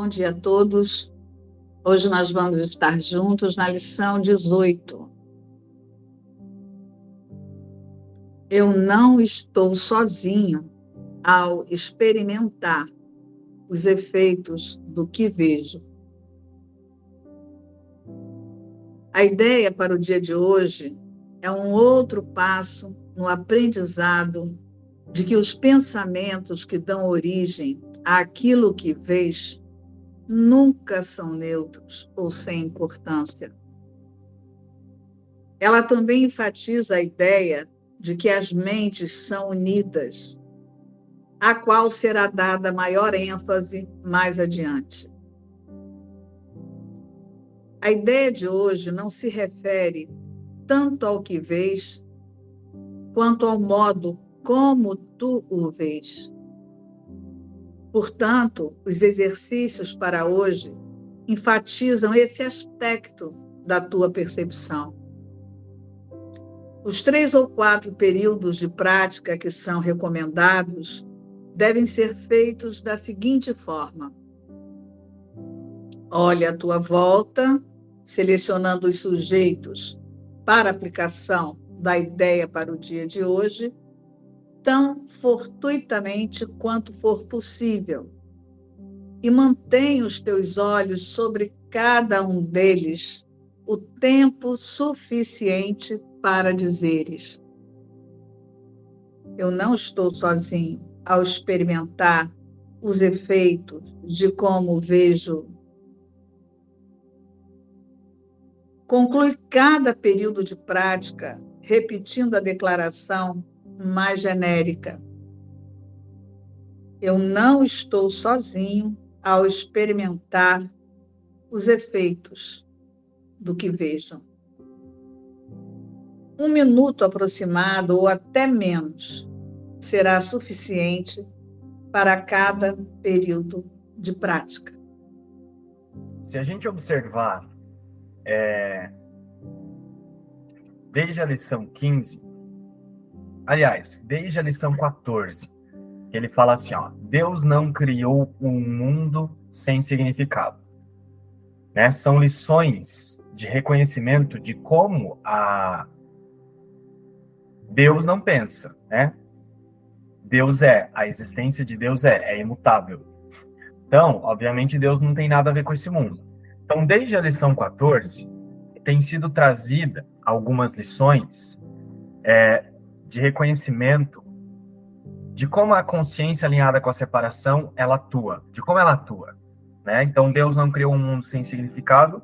Bom dia a todos. Hoje nós vamos estar juntos na lição 18. Eu não estou sozinho ao experimentar os efeitos do que vejo. A ideia para o dia de hoje é um outro passo no aprendizado de que os pensamentos que dão origem àquilo que vês nunca são neutros ou sem importância. Ela também enfatiza a ideia de que as mentes são unidas, a qual será dada maior ênfase mais adiante. A ideia de hoje não se refere tanto ao que vês, quanto ao modo como tu o vês. Portanto, os exercícios para hoje enfatizam esse aspecto da tua percepção. Os três ou quatro períodos de prática que são recomendados devem ser feitos da seguinte forma: olha à tua volta, selecionando os sujeitos para aplicação da ideia para o dia de hoje tão fortuitamente quanto for possível. E mantém os teus olhos sobre cada um deles o tempo suficiente para dizeres: Eu não estou sozinho ao experimentar os efeitos de como vejo. Conclui cada período de prática repetindo a declaração mais genérica. Eu não estou sozinho ao experimentar os efeitos do que vejo. Um minuto aproximado, ou até menos, será suficiente para cada período de prática. Se a gente observar, é, desde a lição 15, Aliás, desde a lição 14, ele fala assim, ó, Deus não criou um mundo sem significado. Né? São lições de reconhecimento de como a Deus não pensa, né? Deus é, a existência de Deus é, é imutável. Então, obviamente, Deus não tem nada a ver com esse mundo. Então, desde a lição 14, tem sido trazida algumas lições é, de reconhecimento de como a consciência alinhada com a separação ela atua, de como ela atua, né? Então Deus não criou um mundo sem significado.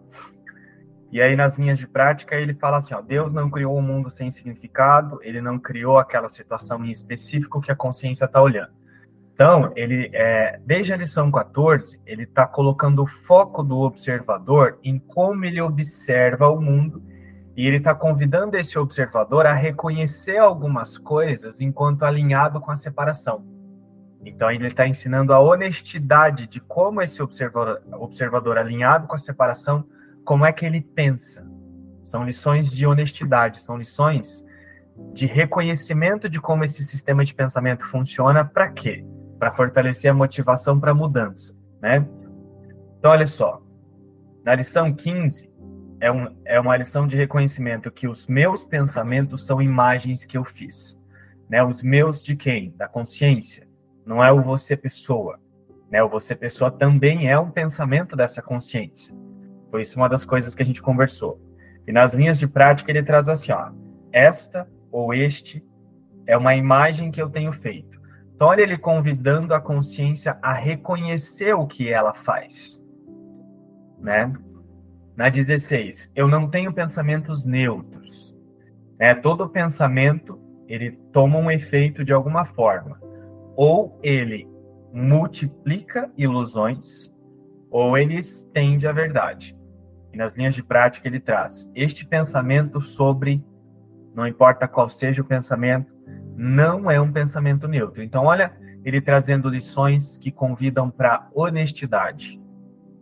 E aí nas linhas de prática ele fala assim, ó, Deus não criou um mundo sem significado, ele não criou aquela situação em específico que a consciência está olhando. Então, ele, é, desde a lição 14, ele está colocando o foco do observador em como ele observa o mundo e ele está convidando esse observador a reconhecer algumas coisas enquanto alinhado com a separação. Então, ele está ensinando a honestidade de como esse observador, observador alinhado com a separação, como é que ele pensa. São lições de honestidade, são lições de reconhecimento de como esse sistema de pensamento funciona. Para quê? Para fortalecer a motivação para mudança, né? Então, olha só. Na lição 15, é, um, é uma lição de reconhecimento que os meus pensamentos são imagens que eu fiz. Né? Os meus de quem? Da consciência. Não é o você pessoa. Né? O você pessoa também é um pensamento dessa consciência. Foi isso uma das coisas que a gente conversou. E nas linhas de prática ele traz assim, ó, esta ou este é uma imagem que eu tenho feito. Então olha ele convidando a consciência a reconhecer o que ela faz, né? Na 16, eu não tenho pensamentos neutros. É, todo pensamento, ele toma um efeito de alguma forma. Ou ele multiplica ilusões, ou ele estende a verdade. E nas linhas de prática ele traz este pensamento sobre, não importa qual seja o pensamento, não é um pensamento neutro. Então, olha, ele trazendo lições que convidam para honestidade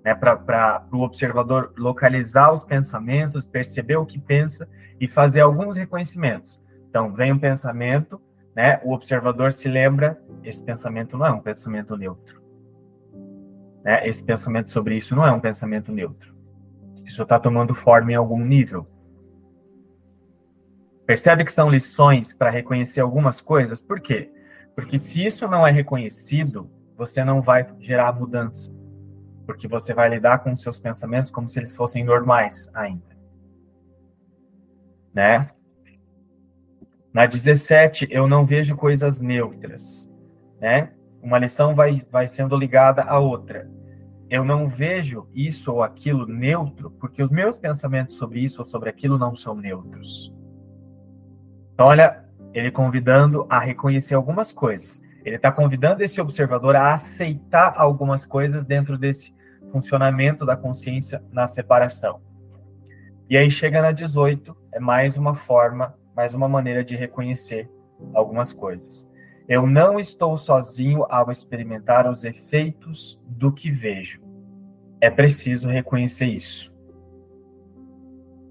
né, para o observador localizar os pensamentos, perceber o que pensa e fazer alguns reconhecimentos. Então, vem um pensamento, né, o observador se lembra, esse pensamento não é um pensamento neutro. Né? Esse pensamento sobre isso não é um pensamento neutro. Isso está tomando forma em algum nível. Percebe que são lições para reconhecer algumas coisas? Por quê? Porque se isso não é reconhecido, você não vai gerar mudança. Porque você vai lidar com seus pensamentos como se eles fossem normais ainda. Né? Na 17, eu não vejo coisas neutras. Né? Uma lição vai, vai sendo ligada à outra. Eu não vejo isso ou aquilo neutro, porque os meus pensamentos sobre isso ou sobre aquilo não são neutros. Então, olha, ele convidando a reconhecer algumas coisas. Ele está convidando esse observador a aceitar algumas coisas dentro desse funcionamento da consciência na separação. E aí chega na 18, é mais uma forma, mais uma maneira de reconhecer algumas coisas. Eu não estou sozinho ao experimentar os efeitos do que vejo. É preciso reconhecer isso.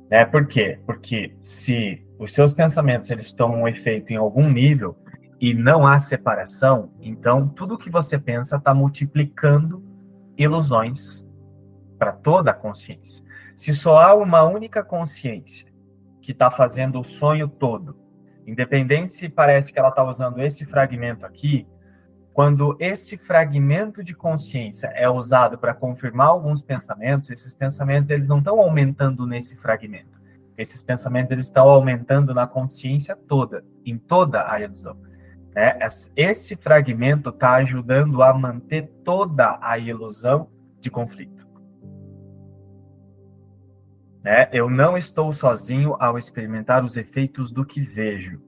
Né? Por quê? Porque se os seus pensamentos eles tomam um efeito em algum nível e não há separação, então tudo que você pensa está multiplicando ilusões para toda a consciência. Se só há uma única consciência que está fazendo o sonho todo, independente se parece que ela está usando esse fragmento aqui, quando esse fragmento de consciência é usado para confirmar alguns pensamentos, esses pensamentos eles não estão aumentando nesse fragmento esses pensamentos eles estão aumentando na consciência toda, em toda a ilusão. Né? Esse fragmento está ajudando a manter toda a ilusão de conflito. Né? Eu não estou sozinho ao experimentar os efeitos do que vejo.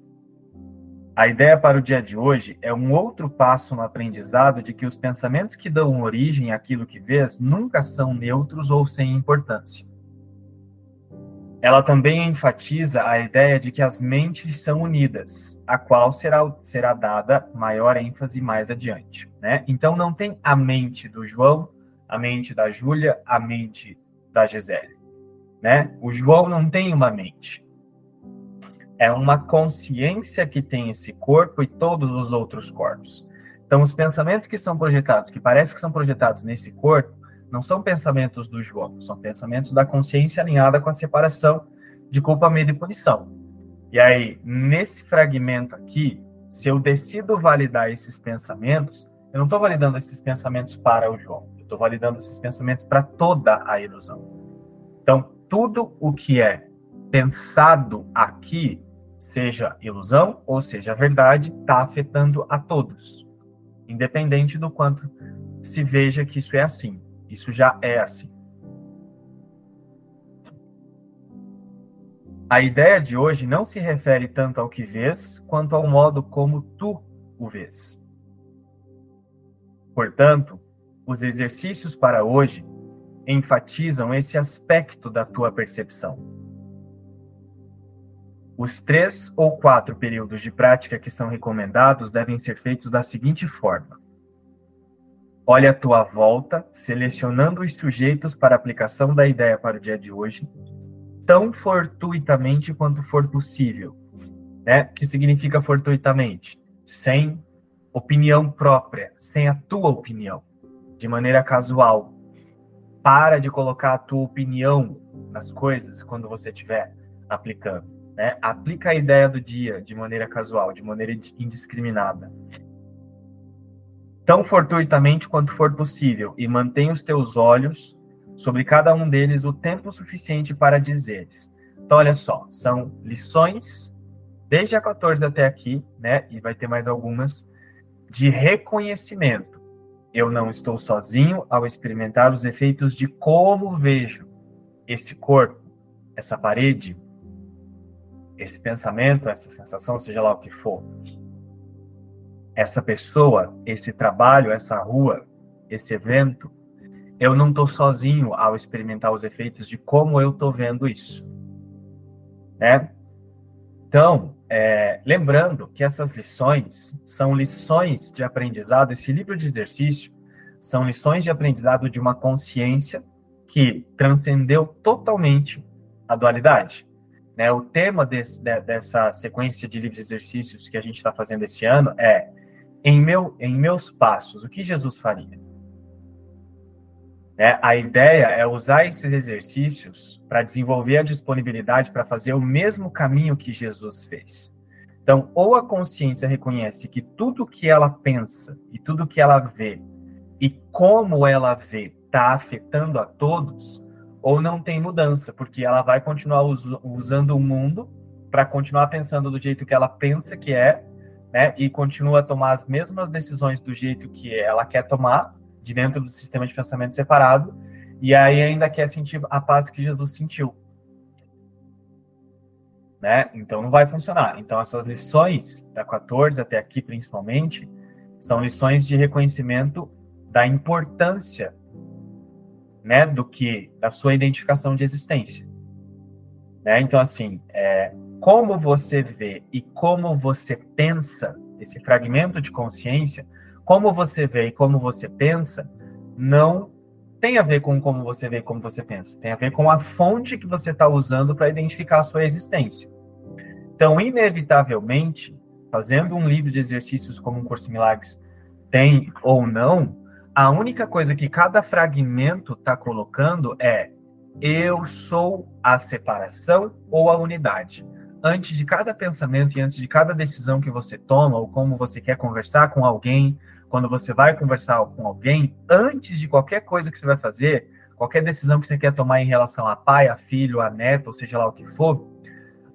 A ideia para o dia de hoje é um outro passo no aprendizado de que os pensamentos que dão origem àquilo que vês nunca são neutros ou sem importância. Ela também enfatiza a ideia de que as mentes são unidas, a qual será, será dada maior ênfase mais adiante. Né? Então, não tem a mente do João, a mente da Júlia, a mente da Gisele. Né? O João não tem uma mente. É uma consciência que tem esse corpo e todos os outros corpos. Então, os pensamentos que são projetados, que parece que são projetados nesse corpo, não são pensamentos do João, são pensamentos da consciência alinhada com a separação de culpa, medo e punição. E aí, nesse fragmento aqui, se eu decido validar esses pensamentos, eu não estou validando esses pensamentos para o João, eu estou validando esses pensamentos para toda a ilusão. Então, tudo o que é pensado aqui, seja ilusão ou seja verdade, está afetando a todos, independente do quanto se veja que isso é assim. Isso já é assim. A ideia de hoje não se refere tanto ao que vês, quanto ao modo como tu o vês. Portanto, os exercícios para hoje enfatizam esse aspecto da tua percepção. Os três ou quatro períodos de prática que são recomendados devem ser feitos da seguinte forma: Olhe à tua volta, selecionando os sujeitos para aplicação da ideia para o dia de hoje, tão fortuitamente quanto for possível. Né? Que significa fortuitamente? Sem opinião própria, sem a tua opinião, de maneira casual. Para de colocar a tua opinião nas coisas quando você estiver aplicando. Né? Aplica a ideia do dia de maneira casual, de maneira indiscriminada tão fortuitamente quanto for possível, e mantenha os teus olhos sobre cada um deles o tempo suficiente para dizeres. Então, olha só, são lições, desde a 14 até aqui, né? E vai ter mais algumas, de reconhecimento. Eu não estou sozinho ao experimentar os efeitos de como vejo esse corpo, essa parede, esse pensamento, essa sensação, seja lá o que for essa pessoa, esse trabalho, essa rua, esse evento, eu não estou sozinho ao experimentar os efeitos de como eu estou vendo isso. Né? Então, é, lembrando que essas lições são lições de aprendizado, esse livro de exercício são lições de aprendizado de uma consciência que transcendeu totalmente a dualidade. Né? O tema desse, de, dessa sequência de livros de exercícios que a gente está fazendo esse ano é em, meu, em meus passos, o que Jesus faria? É, a ideia é usar esses exercícios para desenvolver a disponibilidade para fazer o mesmo caminho que Jesus fez. Então, ou a consciência reconhece que tudo que ela pensa e tudo que ela vê e como ela vê está afetando a todos, ou não tem mudança, porque ela vai continuar us usando o mundo para continuar pensando do jeito que ela pensa que é, né, e continua a tomar as mesmas decisões do jeito que ela quer tomar, de dentro do sistema de pensamento separado, e aí ainda quer sentir a paz que Jesus sentiu. Né? Então não vai funcionar. Então essas lições da 14 até aqui principalmente são lições de reconhecimento da importância, né, do que da sua identificação de existência. Né? Então assim, é, como você vê e como você pensa esse fragmento de consciência como você vê e como você pensa não tem a ver com como você vê e como você pensa. Tem a ver com a fonte que você está usando para identificar a sua existência. Então, inevitavelmente, fazendo um livro de exercícios como um Curso Milagres tem ou não, a única coisa que cada fragmento está colocando é eu sou a separação ou a unidade. Antes de cada pensamento e antes de cada decisão que você toma, ou como você quer conversar com alguém, quando você vai conversar com alguém, antes de qualquer coisa que você vai fazer, qualquer decisão que você quer tomar em relação a pai, a filho, a neto, ou seja lá o que for,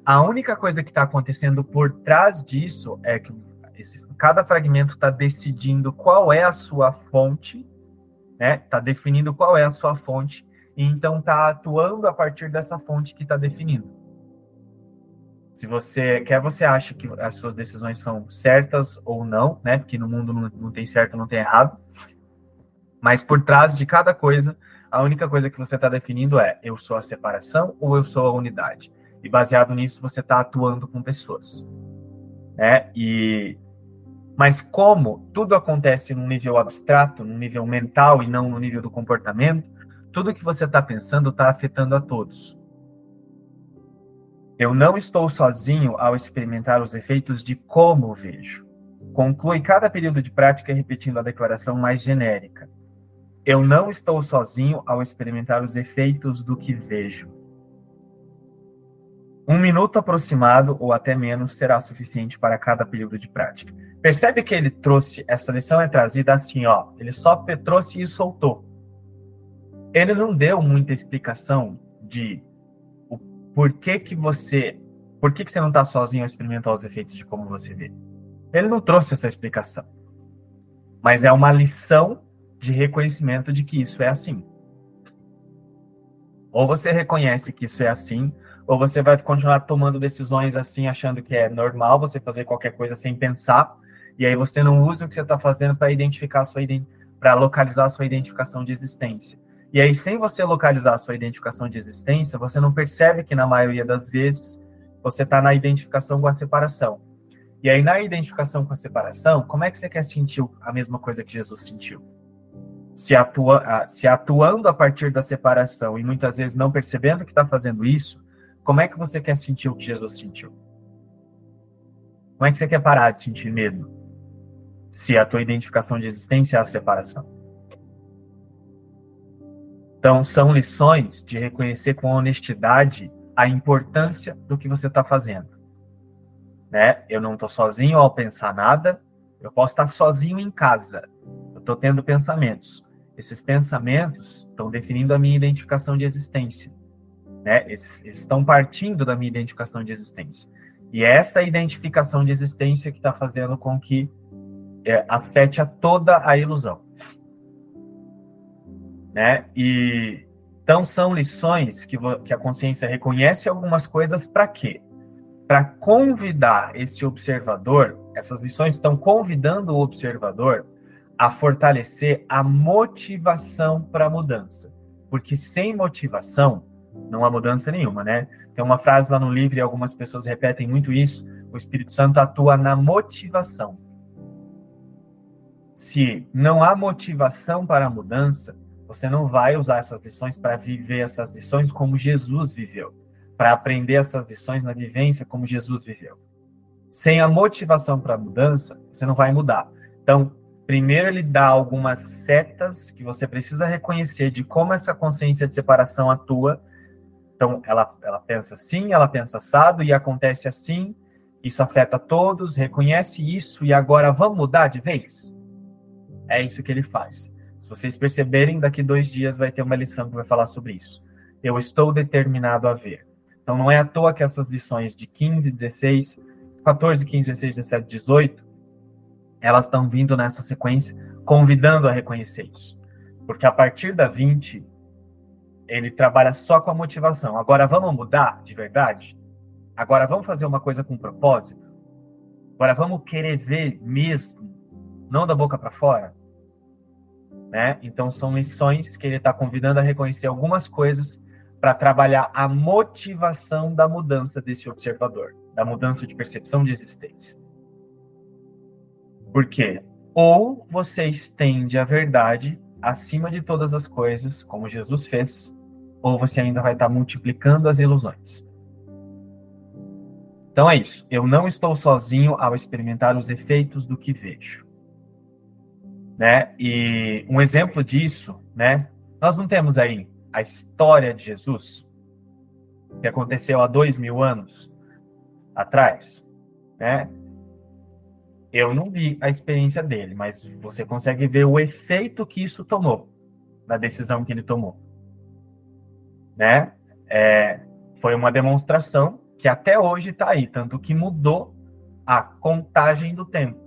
a única coisa que está acontecendo por trás disso é que esse, cada fragmento está decidindo qual é a sua fonte, né? Está definindo qual é a sua fonte, e então está atuando a partir dessa fonte que está definindo. Se você quer, você acha que as suas decisões são certas ou não, né? Porque no mundo não, não tem certo, não tem errado. Mas por trás de cada coisa, a única coisa que você está definindo é eu sou a separação ou eu sou a unidade. E baseado nisso, você está atuando com pessoas. Né? E mas como tudo acontece num nível abstrato, num nível mental e não no nível do comportamento, tudo que você está pensando está afetando a todos. Eu não estou sozinho ao experimentar os efeitos de como vejo. Conclui cada período de prática repetindo a declaração mais genérica. Eu não estou sozinho ao experimentar os efeitos do que vejo. Um minuto aproximado ou até menos será suficiente para cada período de prática. Percebe que ele trouxe, essa lição é trazida assim, ó. Ele só trouxe e soltou. Ele não deu muita explicação de por que que você, por que que você não está sozinho ao experimentar os efeitos de como você vê? Ele não trouxe essa explicação, mas é uma lição de reconhecimento de que isso é assim. Ou você reconhece que isso é assim, ou você vai continuar tomando decisões assim, achando que é normal você fazer qualquer coisa sem pensar, e aí você não usa o que você está fazendo para identificar a sua para localizar a sua identificação de existência. E aí, sem você localizar a sua identificação de existência, você não percebe que, na maioria das vezes, você está na identificação com a separação. E aí, na identificação com a separação, como é que você quer sentir a mesma coisa que Jesus sentiu? Se, atua, se atuando a partir da separação e muitas vezes não percebendo que está fazendo isso, como é que você quer sentir o que Jesus sentiu? Como é que você quer parar de sentir medo? Se a tua identificação de existência é a separação. Então, são lições de reconhecer com honestidade a importância do que você está fazendo. Né? Eu não estou sozinho ao pensar nada, eu posso estar sozinho em casa. Eu estou tendo pensamentos. Esses pensamentos estão definindo a minha identificação de existência. Né? Eles, estão partindo da minha identificação de existência. E é essa identificação de existência que está fazendo com que é, afete a toda a ilusão né? E então são lições que, que a consciência reconhece algumas coisas para quê? Para convidar esse observador, essas lições estão convidando o observador a fortalecer a motivação para a mudança. Porque sem motivação não há mudança nenhuma, né? Tem uma frase lá no livro e algumas pessoas repetem muito isso: o Espírito Santo atua na motivação. Se não há motivação para a mudança, você não vai usar essas lições para viver essas lições como Jesus viveu, para aprender essas lições na vivência como Jesus viveu. Sem a motivação para a mudança, você não vai mudar. Então, primeiro ele dá algumas setas que você precisa reconhecer de como essa consciência de separação atua. Então, ela, ela pensa assim, ela pensa assado e acontece assim, isso afeta todos, reconhece isso e agora vamos mudar de vez? É isso que ele faz. Se vocês perceberem, daqui dois dias vai ter uma lição que vai falar sobre isso. Eu estou determinado a ver. Então, não é à toa que essas lições de 15, 16, 14, 15, 16, 17, 18 elas estão vindo nessa sequência, convidando a reconhecer isso. Porque a partir da 20, ele trabalha só com a motivação. Agora vamos mudar de verdade? Agora vamos fazer uma coisa com propósito? Agora vamos querer ver mesmo, não da boca para fora? Né? Então são lições que ele está convidando a reconhecer algumas coisas para trabalhar a motivação da mudança desse observador, da mudança de percepção de existência. Porque ou você estende a verdade acima de todas as coisas, como Jesus fez, ou você ainda vai estar multiplicando as ilusões. Então é isso. Eu não estou sozinho ao experimentar os efeitos do que vejo. Né? E um exemplo disso, né? Nós não temos aí a história de Jesus, que aconteceu há dois mil anos atrás, né? Eu não vi a experiência dele, mas você consegue ver o efeito que isso tomou na decisão que ele tomou, né? É, foi uma demonstração que até hoje está aí, tanto que mudou a contagem do tempo,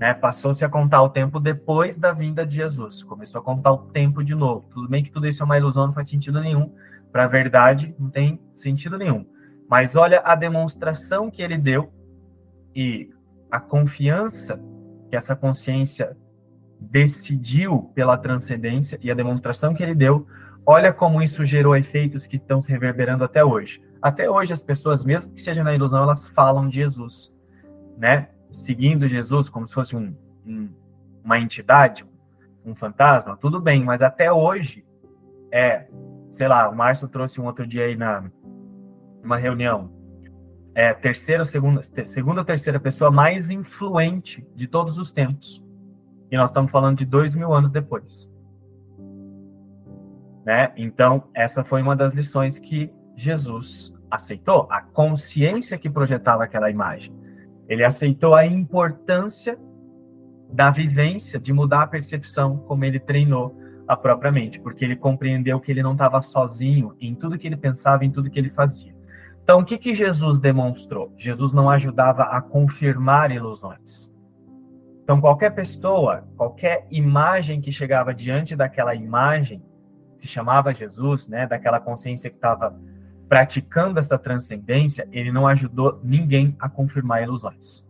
né? Passou-se a contar o tempo depois da vinda de Jesus, começou a contar o tempo de novo. Tudo bem que tudo isso é uma ilusão, não faz sentido nenhum. Para a verdade, não tem sentido nenhum. Mas olha a demonstração que ele deu e a confiança que essa consciência decidiu pela transcendência e a demonstração que ele deu, olha como isso gerou efeitos que estão se reverberando até hoje. Até hoje as pessoas, mesmo que seja na ilusão, elas falam de Jesus, né? Seguindo Jesus como se fosse um, um, uma entidade, um fantasma, tudo bem, mas até hoje é, sei lá, o Márcio trouxe um outro dia aí na uma reunião, é, terceira, segunda, segunda ou terceira pessoa mais influente de todos os tempos. E nós estamos falando de dois mil anos depois. Né? Então, essa foi uma das lições que Jesus aceitou, a consciência que projetava aquela imagem. Ele aceitou a importância da vivência, de mudar a percepção, como ele treinou a própria mente, porque ele compreendeu que ele não estava sozinho em tudo que ele pensava, em tudo que ele fazia. Então, o que, que Jesus demonstrou? Jesus não ajudava a confirmar ilusões. Então, qualquer pessoa, qualquer imagem que chegava diante daquela imagem, se chamava Jesus, né, daquela consciência que estava praticando essa transcendência, ele não ajudou ninguém a confirmar ilusões.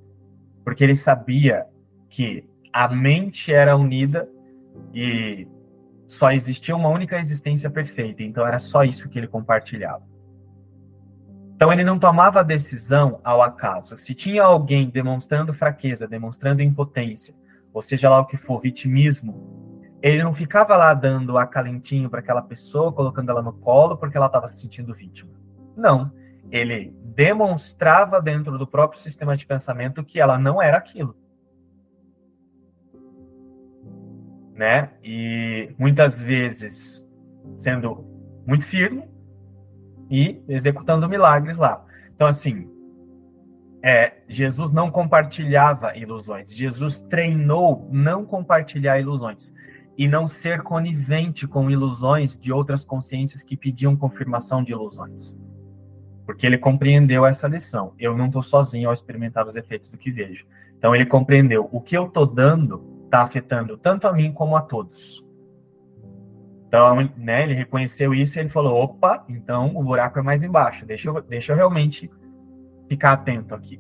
Porque ele sabia que a mente era unida e só existia uma única existência perfeita, então era só isso que ele compartilhava. Então ele não tomava decisão ao acaso. Se tinha alguém demonstrando fraqueza, demonstrando impotência, ou seja lá o que for, vitimismo, ele não ficava lá dando acalentinho para aquela pessoa, colocando ela no colo porque ela estava se sentindo vítima. Não. Ele demonstrava dentro do próprio sistema de pensamento que ela não era aquilo. Né? E muitas vezes sendo muito firme, e executando milagres lá. Então, assim, é, Jesus não compartilhava ilusões. Jesus treinou não compartilhar ilusões e não ser conivente com ilusões de outras consciências que pediam confirmação de ilusões. Porque ele compreendeu essa lição. Eu não estou sozinho ao experimentar os efeitos do que vejo. Então ele compreendeu o que eu estou dando está afetando tanto a mim como a todos. Então, né, ele reconheceu isso e ele falou: opa, então o buraco é mais embaixo, deixa eu, deixa eu realmente ficar atento aqui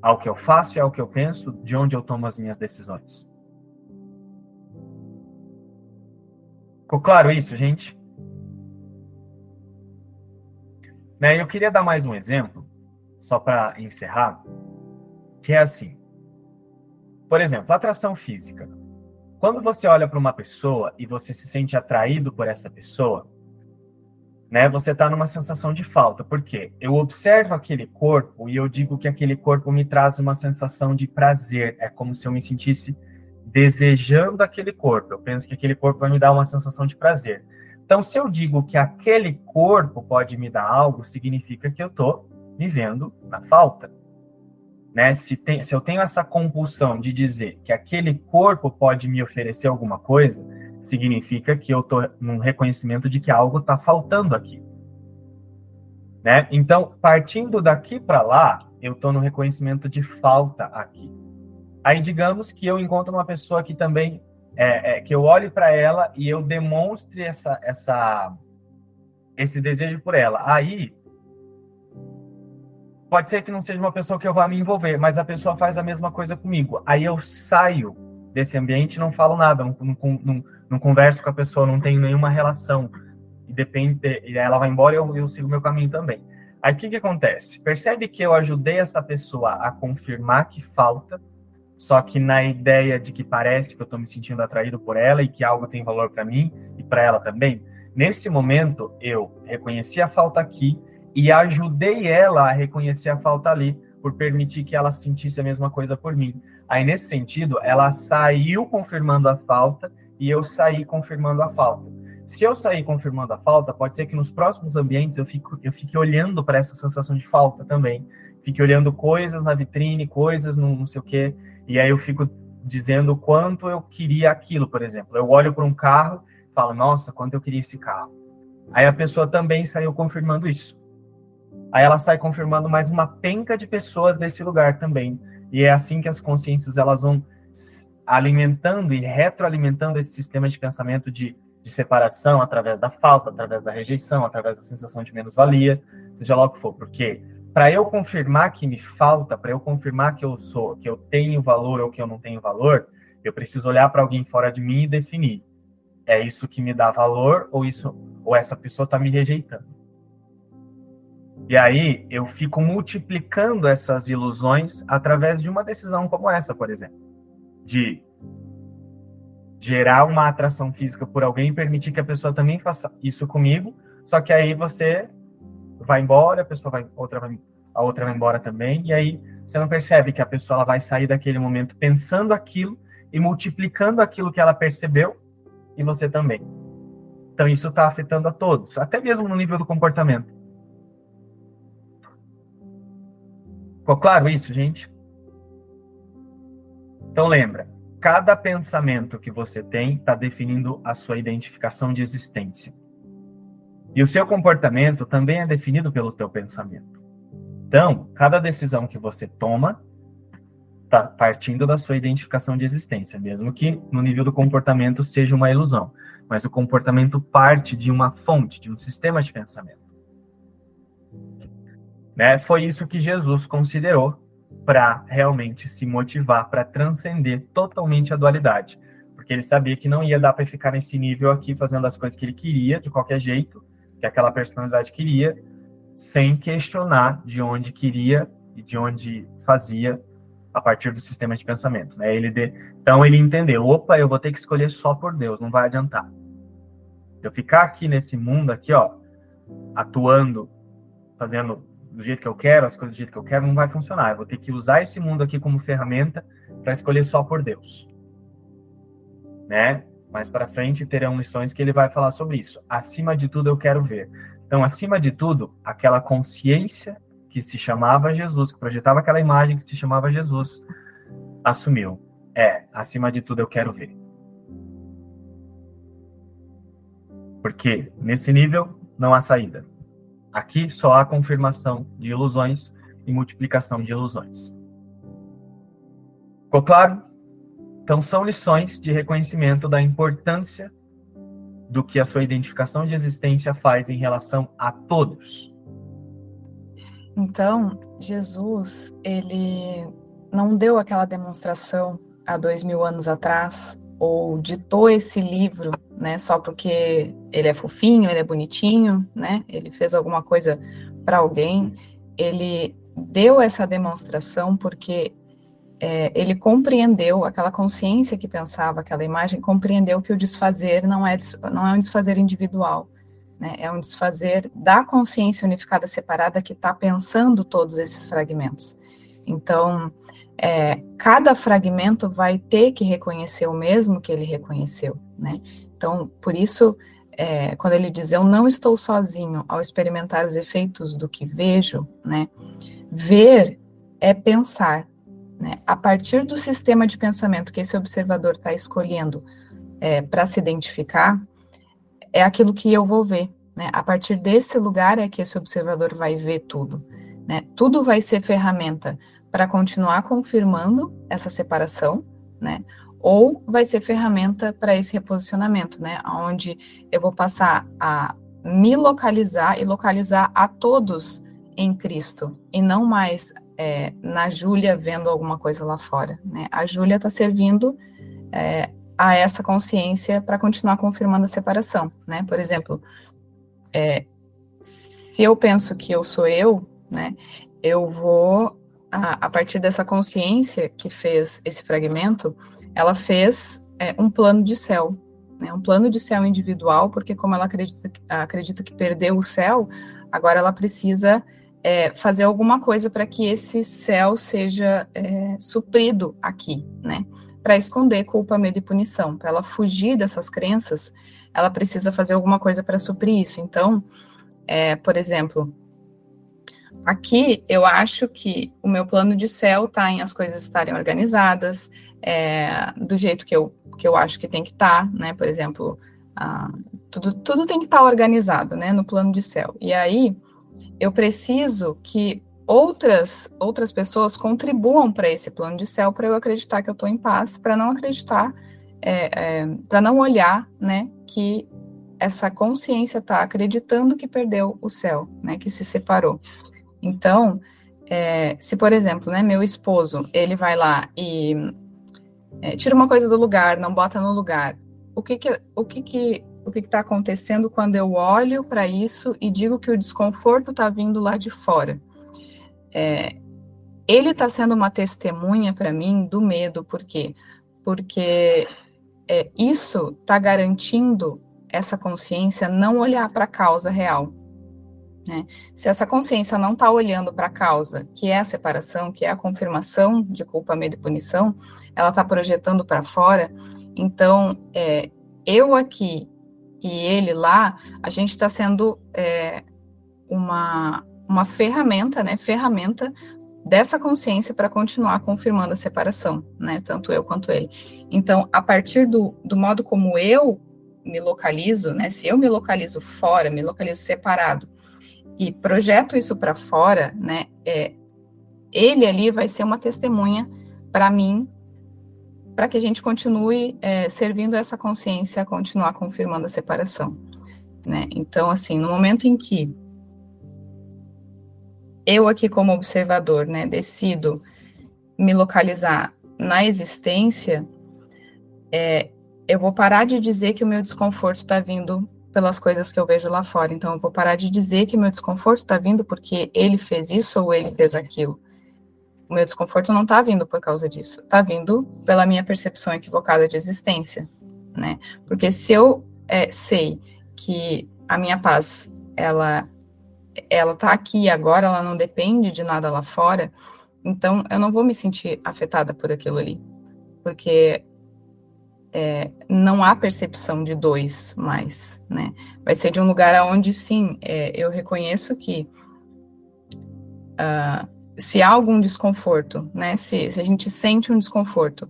ao que eu faço e ao que eu penso, de onde eu tomo as minhas decisões. Ficou claro isso, gente? Né, eu queria dar mais um exemplo, só para encerrar, que é assim. Por exemplo, atração física. Quando você olha para uma pessoa e você se sente atraído por essa pessoa, né? Você está numa sensação de falta. Por quê? Eu observo aquele corpo e eu digo que aquele corpo me traz uma sensação de prazer. É como se eu me sentisse desejando aquele corpo. Eu penso que aquele corpo vai me dar uma sensação de prazer. Então, se eu digo que aquele corpo pode me dar algo, significa que eu estou me vendo na falta. Né? Se, tem, se eu tenho essa compulsão de dizer que aquele corpo pode me oferecer alguma coisa, significa que eu estou num reconhecimento de que algo está faltando aqui. Né? Então, partindo daqui para lá, eu estou no reconhecimento de falta aqui. Aí, digamos que eu encontro uma pessoa que também, é, é, que eu olhe para ela e eu demonstre essa, essa, esse desejo por ela. Aí, pode ser que não seja uma pessoa que eu vá me envolver, mas a pessoa faz a mesma coisa comigo. Aí eu saio desse ambiente, não falo nada, não, não, não não converso com a pessoa, não tenho nenhuma relação, e depende, ela vai embora e eu, eu sigo meu caminho também. Aí o que, que acontece? Percebe que eu ajudei essa pessoa a confirmar que falta, só que na ideia de que parece que eu estou me sentindo atraído por ela e que algo tem valor para mim e para ela também. Nesse momento, eu reconheci a falta aqui e ajudei ela a reconhecer a falta ali, por permitir que ela sentisse a mesma coisa por mim. Aí, nesse sentido, ela saiu confirmando a falta e eu sair confirmando a falta. Se eu sair confirmando a falta, pode ser que nos próximos ambientes eu, fico, eu fique olhando para essa sensação de falta também. Fique olhando coisas na vitrine, coisas no não sei o quê, e aí eu fico dizendo quanto eu queria aquilo, por exemplo. Eu olho para um carro falo, nossa, quanto eu queria esse carro. Aí a pessoa também saiu confirmando isso. Aí ela sai confirmando mais uma penca de pessoas desse lugar também. E é assim que as consciências elas vão alimentando e retroalimentando esse sistema de pensamento de, de separação através da falta, através da rejeição, através da sensação de menos-valia, seja lá o que for. Porque para eu confirmar que me falta, para eu confirmar que eu sou, que eu tenho valor ou que eu não tenho valor, eu preciso olhar para alguém fora de mim e definir. É isso que me dá valor ou isso ou essa pessoa está me rejeitando? E aí eu fico multiplicando essas ilusões através de uma decisão como essa, por exemplo de gerar uma atração física por alguém e permitir que a pessoa também faça isso comigo, só que aí você vai embora, a pessoa vai, outra vai, a outra vai embora também, e aí você não percebe que a pessoa ela vai sair daquele momento pensando aquilo e multiplicando aquilo que ela percebeu e você também. Então isso está afetando a todos, até mesmo no nível do comportamento. Ficou claro isso, gente? Então lembra, cada pensamento que você tem está definindo a sua identificação de existência. E o seu comportamento também é definido pelo teu pensamento. Então, cada decisão que você toma está partindo da sua identificação de existência, mesmo que no nível do comportamento seja uma ilusão. Mas o comportamento parte de uma fonte, de um sistema de pensamento. Né? Foi isso que Jesus considerou para realmente se motivar para transcender totalmente a dualidade. Porque ele sabia que não ia dar para ficar nesse nível aqui fazendo as coisas que ele queria, de qualquer jeito, que aquela personalidade queria, sem questionar de onde queria e de onde fazia a partir do sistema de pensamento. Né? Ele de... Então ele entendeu: opa, eu vou ter que escolher só por Deus, não vai adiantar. Eu ficar aqui nesse mundo aqui, ó, atuando, fazendo do jeito que eu quero, as coisas do jeito que eu quero, não vai funcionar. Eu vou ter que usar esse mundo aqui como ferramenta para escolher só por Deus. Né? Mais para frente terão lições que ele vai falar sobre isso. Acima de tudo eu quero ver. Então, acima de tudo, aquela consciência que se chamava Jesus, que projetava aquela imagem que se chamava Jesus, assumiu. É, acima de tudo eu quero ver. Porque nesse nível não há saída. Aqui só há confirmação de ilusões e multiplicação de ilusões. Ficou claro? Então, são lições de reconhecimento da importância do que a sua identificação de existência faz em relação a todos. Então, Jesus, ele não deu aquela demonstração há dois mil anos atrás, ou ditou esse livro né? Só porque ele é fofinho, ele é bonitinho, né? Ele fez alguma coisa para alguém. Ele deu essa demonstração porque é, ele compreendeu aquela consciência que pensava aquela imagem, compreendeu que o desfazer não é não é um desfazer individual, né? É um desfazer da consciência unificada separada que está pensando todos esses fragmentos. Então, é, cada fragmento vai ter que reconhecer o mesmo que ele reconheceu, né? Então, por isso, é, quando ele diz eu não estou sozinho ao experimentar os efeitos do que vejo, né? Ver é pensar, né? A partir do sistema de pensamento que esse observador está escolhendo é, para se identificar, é aquilo que eu vou ver. Né? A partir desse lugar é que esse observador vai ver tudo. Né? Tudo vai ser ferramenta para continuar confirmando essa separação, né? ou vai ser ferramenta para esse reposicionamento, né? onde eu vou passar a me localizar e localizar a todos em Cristo, e não mais é, na Júlia vendo alguma coisa lá fora. Né? A Júlia está servindo é, a essa consciência para continuar confirmando a separação, né? Por exemplo, é, se eu penso que eu sou eu, né? Eu vou a, a partir dessa consciência que fez esse fragmento, ela fez é, um plano de céu, né? Um plano de céu individual, porque como ela acredita, acredita que perdeu o céu, agora ela precisa é, fazer alguma coisa para que esse céu seja é, suprido aqui, né? para esconder culpa, medo e punição. Para ela fugir dessas crenças, ela precisa fazer alguma coisa para suprir isso. Então, é, por exemplo, aqui eu acho que o meu plano de céu está em as coisas estarem organizadas, é, do jeito que eu, que eu acho que tem que estar, tá, né? Por exemplo, ah, tudo, tudo tem que estar tá organizado, né? No plano de céu. E aí eu preciso que outras outras pessoas contribuam para esse plano de céu para eu acreditar que eu estou em paz, para não acreditar, é, é, para não olhar, né, que essa consciência está acreditando que perdeu o céu, né, que se separou. Então, é, se por exemplo, né, meu esposo ele vai lá e é, tira uma coisa do lugar, não bota no lugar, o que que o que que o que está acontecendo quando eu olho para isso e digo que o desconforto está vindo lá de fora? É, ele está sendo uma testemunha para mim do medo, por quê? Porque é, isso está garantindo essa consciência não olhar para a causa real. Né? Se essa consciência não está olhando para a causa, que é a separação, que é a confirmação de culpa, medo e punição, ela está projetando para fora. Então, é, eu aqui e ele lá, a gente está sendo é, uma, uma ferramenta, né, ferramenta dessa consciência para continuar confirmando a separação, né, tanto eu quanto ele. Então, a partir do, do modo como eu me localizo, né, se eu me localizo fora, me localizo separado e projeto isso para fora, né, é, ele ali vai ser uma testemunha para mim, para que a gente continue é, servindo essa consciência a continuar confirmando a separação, né. Então, assim, no momento em que eu aqui como observador, né, decido me localizar na existência, é, eu vou parar de dizer que o meu desconforto está vindo pelas coisas que eu vejo lá fora. Então, eu vou parar de dizer que o meu desconforto está vindo porque ele fez isso ou ele fez aquilo. O meu desconforto não está vindo por causa disso. Está vindo pela minha percepção equivocada de existência, né? Porque se eu é, sei que a minha paz, ela ela está aqui agora, ela não depende de nada lá fora, então eu não vou me sentir afetada por aquilo ali, porque é, não há percepção de dois mais, né? Vai ser de um lugar onde sim, é, eu reconheço que uh, se há algum desconforto, né? Se, se a gente sente um desconforto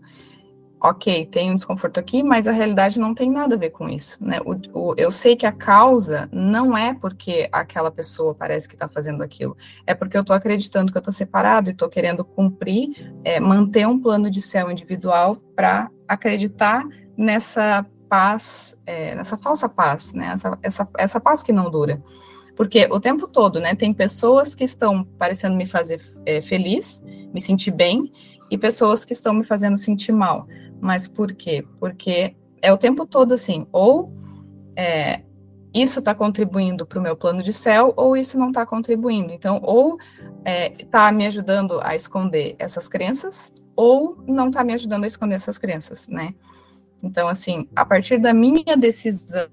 ok, tem um desconforto aqui, mas a realidade não tem nada a ver com isso, né? O, o, eu sei que a causa não é porque aquela pessoa parece que está fazendo aquilo, é porque eu estou acreditando que eu estou separado e estou querendo cumprir, é, manter um plano de céu individual para acreditar nessa paz, é, nessa falsa paz, né? Essa, essa, essa paz que não dura. Porque o tempo todo, né, tem pessoas que estão parecendo me fazer é, feliz, me sentir bem, e pessoas que estão me fazendo sentir mal. Mas por quê? Porque é o tempo todo assim, ou é, isso está contribuindo para o meu plano de céu, ou isso não está contribuindo. Então, ou está é, me ajudando a esconder essas crenças, ou não está me ajudando a esconder essas crenças, né? Então, assim, a partir da minha decisão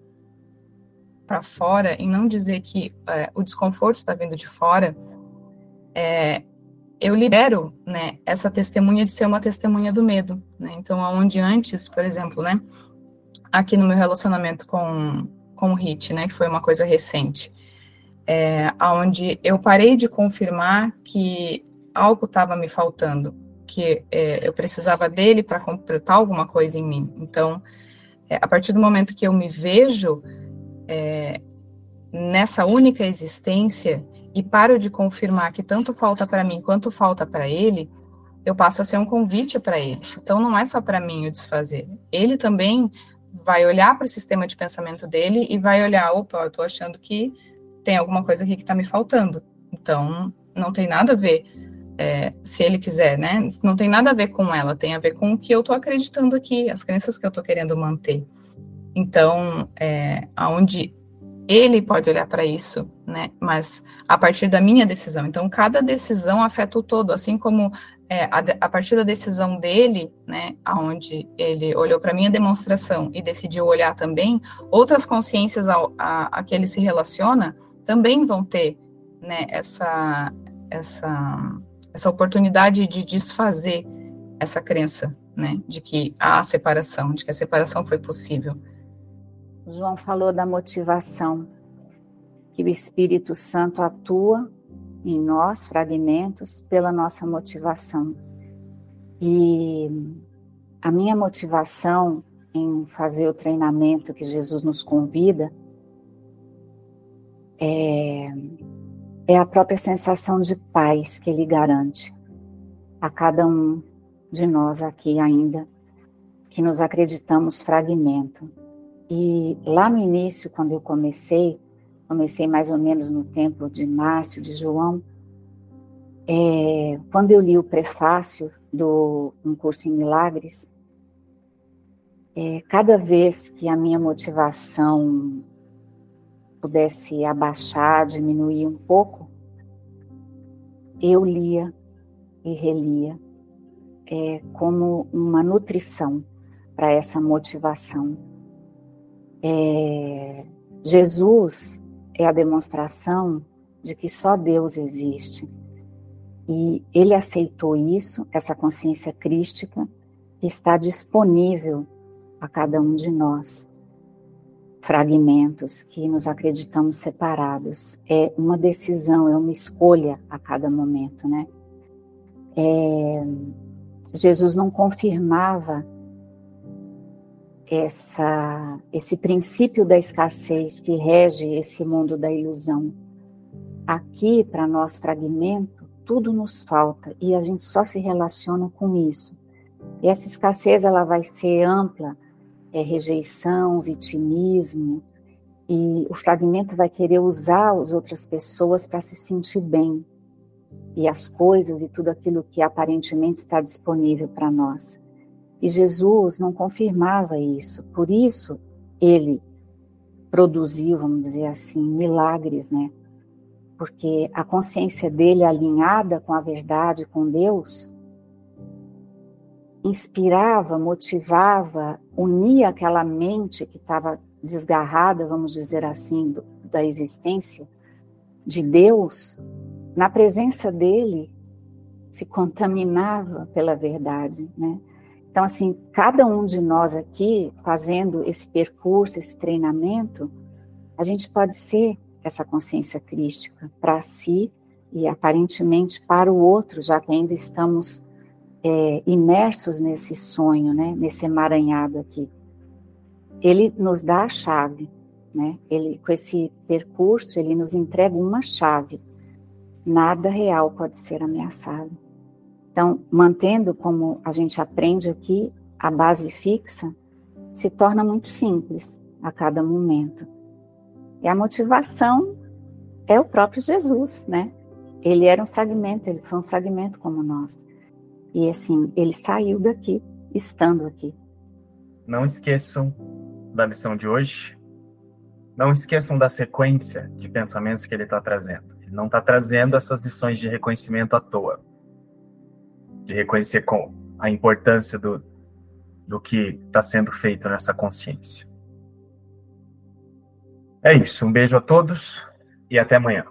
para fora, em não dizer que é, o desconforto está vindo de fora, é, eu libero, né, essa testemunha de ser uma testemunha do medo, né? Então, aonde antes, por exemplo, né, aqui no meu relacionamento com com o HIT, né, que foi uma coisa recente, é, aonde eu parei de confirmar que algo estava me faltando, que é, eu precisava dele para completar alguma coisa em mim. Então, é, a partir do momento que eu me vejo é, nessa única existência e paro de confirmar que tanto falta para mim quanto falta para ele, eu passo a ser um convite para ele. Então, não é só para mim o desfazer. Ele também vai olhar para o sistema de pensamento dele e vai olhar, opa, eu estou achando que tem alguma coisa aqui que está me faltando. Então, não tem nada a ver, é, se ele quiser, né? Não tem nada a ver com ela, tem a ver com o que eu estou acreditando aqui, as crenças que eu estou querendo manter. Então, é, aonde ele pode olhar para isso, né? Mas a partir da minha decisão. Então, cada decisão afeta o todo, assim como é, a, a, partir da decisão dele, né, aonde ele olhou para minha demonstração e decidiu olhar também, outras consciências a, a, a, que ele se relaciona também vão ter, né, essa, essa, essa oportunidade de desfazer essa crença, né, de que há separação, de que a separação foi possível. João falou da motivação, que o Espírito Santo atua em nós, fragmentos, pela nossa motivação. E a minha motivação em fazer o treinamento que Jesus nos convida é, é a própria sensação de paz que ele garante a cada um de nós aqui ainda, que nos acreditamos fragmento. E lá no início, quando eu comecei, comecei mais ou menos no tempo de Márcio, de João, é, quando eu li o prefácio do Um Curso em Milagres, é, cada vez que a minha motivação pudesse abaixar, diminuir um pouco, eu lia e relia é, como uma nutrição para essa motivação. É, Jesus é a demonstração de que só Deus existe. E ele aceitou isso, essa consciência crística, que está disponível a cada um de nós. Fragmentos que nos acreditamos separados. É uma decisão, é uma escolha a cada momento, né? É, Jesus não confirmava essa, esse princípio da escassez que rege esse mundo da ilusão. Aqui, para nós, fragmento, tudo nos falta e a gente só se relaciona com isso. E essa escassez ela vai ser ampla, é rejeição, vitimismo, e o fragmento vai querer usar as outras pessoas para se sentir bem, e as coisas e tudo aquilo que aparentemente está disponível para nós. E Jesus não confirmava isso, por isso ele produziu, vamos dizer assim, milagres, né? Porque a consciência dele alinhada com a verdade, com Deus, inspirava, motivava, unia aquela mente que estava desgarrada, vamos dizer assim, do, da existência de Deus, na presença dele, se contaminava pela verdade, né? Então, assim, cada um de nós aqui, fazendo esse percurso, esse treinamento, a gente pode ser essa consciência crística para si e aparentemente para o outro, já que ainda estamos é, imersos nesse sonho, né, nesse emaranhado aqui. Ele nos dá a chave, né? Ele, com esse percurso, ele nos entrega uma chave. Nada real pode ser ameaçado. Então, mantendo como a gente aprende aqui a base fixa, se torna muito simples a cada momento. E a motivação é o próprio Jesus, né? Ele era um fragmento, ele foi um fragmento como nós. E assim, ele saiu daqui, estando aqui. Não esqueçam da lição de hoje. Não esqueçam da sequência de pensamentos que ele está trazendo. Ele não está trazendo essas lições de reconhecimento à toa de reconhecer com a importância do, do que está sendo feito nessa consciência. É isso. Um beijo a todos e até amanhã.